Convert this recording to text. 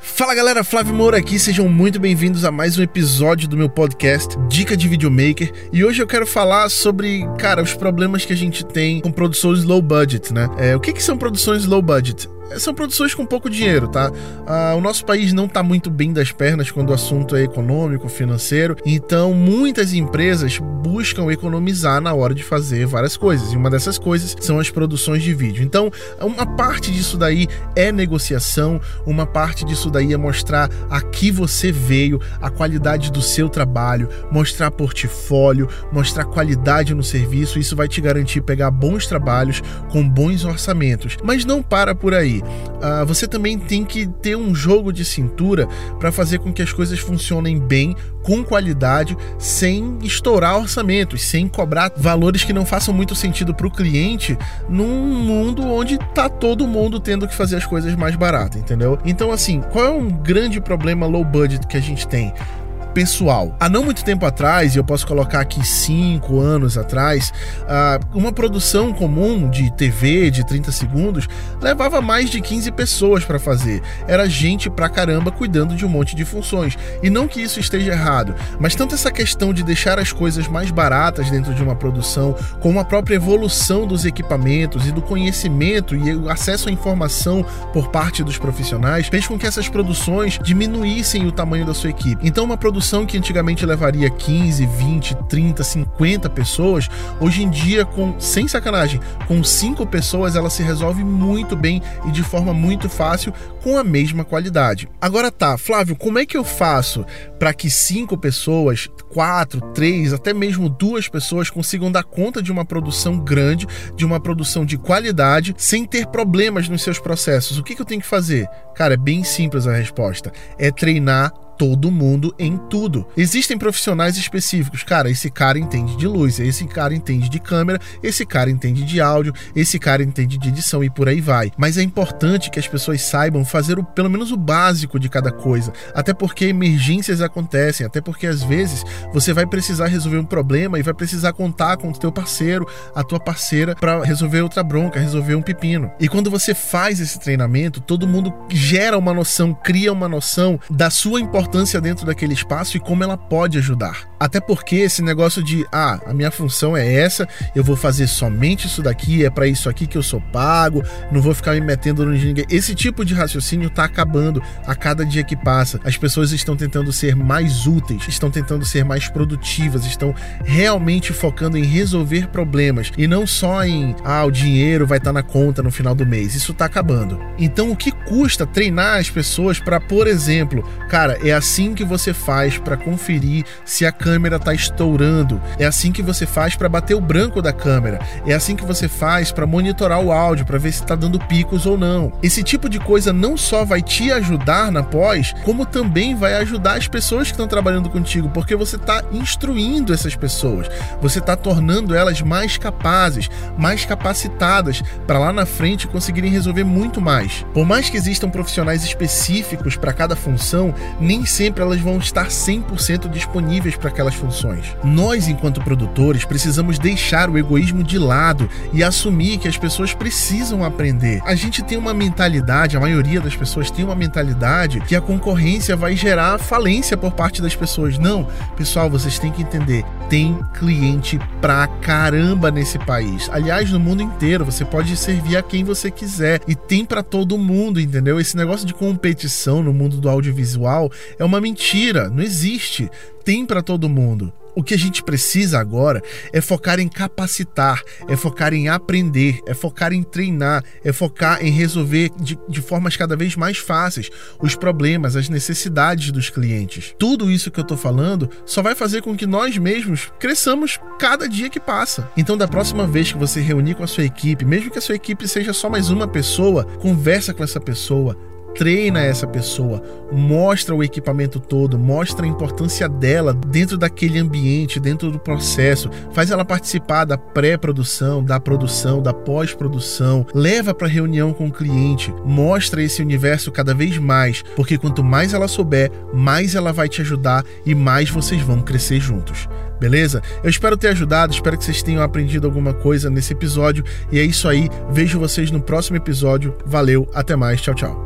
Fala galera, Flávio Moura aqui, sejam muito bem-vindos a mais um episódio do meu podcast Dica de Videomaker. E hoje eu quero falar sobre, cara, os problemas que a gente tem com produções low budget, né? É, o que, que são produções low budget? São produções com pouco dinheiro, tá? Ah, o nosso país não está muito bem das pernas quando o assunto é econômico, financeiro, então muitas empresas buscam economizar na hora de fazer várias coisas, e uma dessas coisas são as produções de vídeo. Então, uma parte disso daí é negociação, uma parte disso daí é mostrar a que você veio, a qualidade do seu trabalho, mostrar portfólio, mostrar qualidade no serviço, isso vai te garantir pegar bons trabalhos com bons orçamentos. Mas não para por aí uh, você também tem que ter um jogo de cintura para fazer com que as coisas funcionem bem, com qualidade, sem estourar orçamentos, sem cobrar valores que não façam muito sentido para o cliente num mundo onde tá todo mundo tendo que fazer as coisas mais baratas, entendeu? Então, assim, qual é um grande problema low budget que a gente tem? Pessoal. Há não muito tempo atrás, e eu posso colocar aqui cinco anos atrás, ah, uma produção comum de TV de 30 segundos levava mais de 15 pessoas para fazer. Era gente pra caramba cuidando de um monte de funções. E não que isso esteja errado, mas tanto essa questão de deixar as coisas mais baratas dentro de uma produção, como a própria evolução dos equipamentos e do conhecimento e o acesso à informação por parte dos profissionais, fez com que essas produções diminuíssem o tamanho da sua equipe. Então, uma produção produção que antigamente levaria 15, 20, 30, 50 pessoas, hoje em dia, com sem sacanagem, com 5 pessoas ela se resolve muito bem e de forma muito fácil com a mesma qualidade. Agora tá, Flávio, como é que eu faço para que 5 pessoas, 4, 3, até mesmo duas pessoas consigam dar conta de uma produção grande, de uma produção de qualidade, sem ter problemas nos seus processos? O que, que eu tenho que fazer? Cara, é bem simples a resposta. É treinar todo mundo em tudo. Existem profissionais específicos. Cara, esse cara entende de luz, esse cara entende de câmera, esse cara entende de áudio, esse cara entende de edição e por aí vai. Mas é importante que as pessoas saibam fazer o, pelo menos o básico de cada coisa. Até porque emergências acontecem, até porque às vezes você vai precisar resolver um problema e vai precisar contar com o teu parceiro, a tua parceira para resolver outra bronca, resolver um pepino. E quando você faz esse treinamento, todo mundo gera uma noção, cria uma noção da sua importância importância dentro daquele espaço e como ela pode ajudar. Até porque esse negócio de, ah, a minha função é essa, eu vou fazer somente isso daqui, é para isso aqui que eu sou pago, não vou ficar me metendo no ninguém. Esse tipo de raciocínio tá acabando a cada dia que passa. As pessoas estão tentando ser mais úteis, estão tentando ser mais produtivas, estão realmente focando em resolver problemas e não só em, ah, o dinheiro vai estar tá na conta no final do mês. Isso tá acabando. Então, o que custa treinar as pessoas para, por exemplo, cara, é assim que você faz para conferir se a câmera está estourando. É assim que você faz para bater o branco da câmera. É assim que você faz para monitorar o áudio para ver se está dando picos ou não. Esse tipo de coisa não só vai te ajudar na pós, como também vai ajudar as pessoas que estão trabalhando contigo, porque você está instruindo essas pessoas. Você está tornando elas mais capazes, mais capacitadas para lá na frente conseguirem resolver muito mais. Por mais que existam profissionais específicos para cada função, sempre elas vão estar 100% disponíveis para aquelas funções. Nós, enquanto produtores, precisamos deixar o egoísmo de lado e assumir que as pessoas precisam aprender. A gente tem uma mentalidade, a maioria das pessoas tem uma mentalidade que a concorrência vai gerar falência por parte das pessoas. Não, pessoal, vocês têm que entender, tem cliente pra caramba nesse país. Aliás, no mundo inteiro, você pode servir a quem você quiser e tem para todo mundo, entendeu? Esse negócio de competição no mundo do audiovisual é uma mentira, não existe. Tem para todo mundo. O que a gente precisa agora é focar em capacitar, é focar em aprender, é focar em treinar, é focar em resolver de, de, formas cada vez mais fáceis os problemas, as necessidades dos clientes. Tudo isso que eu tô falando só vai fazer com que nós mesmos cresçamos cada dia que passa. Então, da próxima vez que você reunir com a sua equipe, mesmo que a sua equipe seja só mais uma pessoa, conversa com essa pessoa, treina essa pessoa, mostra o equipamento todo, mostra a importância dela dentro daquele ambiente, dentro do processo, faz ela participar da pré-produção, da produção, da pós-produção, leva para reunião com o cliente, mostra esse universo cada vez mais, porque quanto mais ela souber, mais ela vai te ajudar e mais vocês vão crescer juntos. Beleza? Eu espero ter ajudado, espero que vocês tenham aprendido alguma coisa nesse episódio. E é isso aí, vejo vocês no próximo episódio. Valeu, até mais, tchau, tchau.